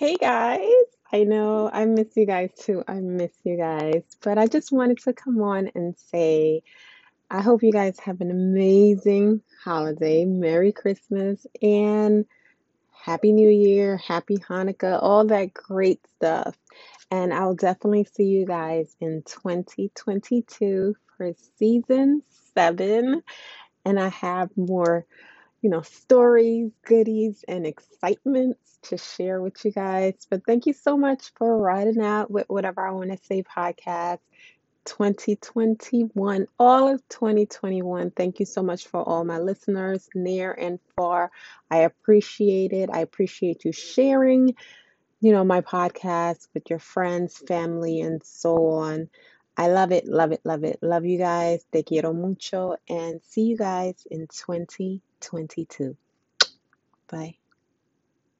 Hey guys, I know I miss you guys too. I miss you guys. But I just wanted to come on and say I hope you guys have an amazing holiday. Merry Christmas and Happy New Year, Happy Hanukkah, all that great stuff. And I'll definitely see you guys in 2022 for season seven. And I have more you know, stories, goodies, and excitements to share with you guys. But thank you so much for riding out with whatever I want to say podcast 2021, all of 2021. Thank you so much for all my listeners near and far. I appreciate it. I appreciate you sharing, you know, my podcast with your friends, family, and so on. I love it, love it, love it. Love you guys. Te quiero mucho. And see you guys in 2022. Bye.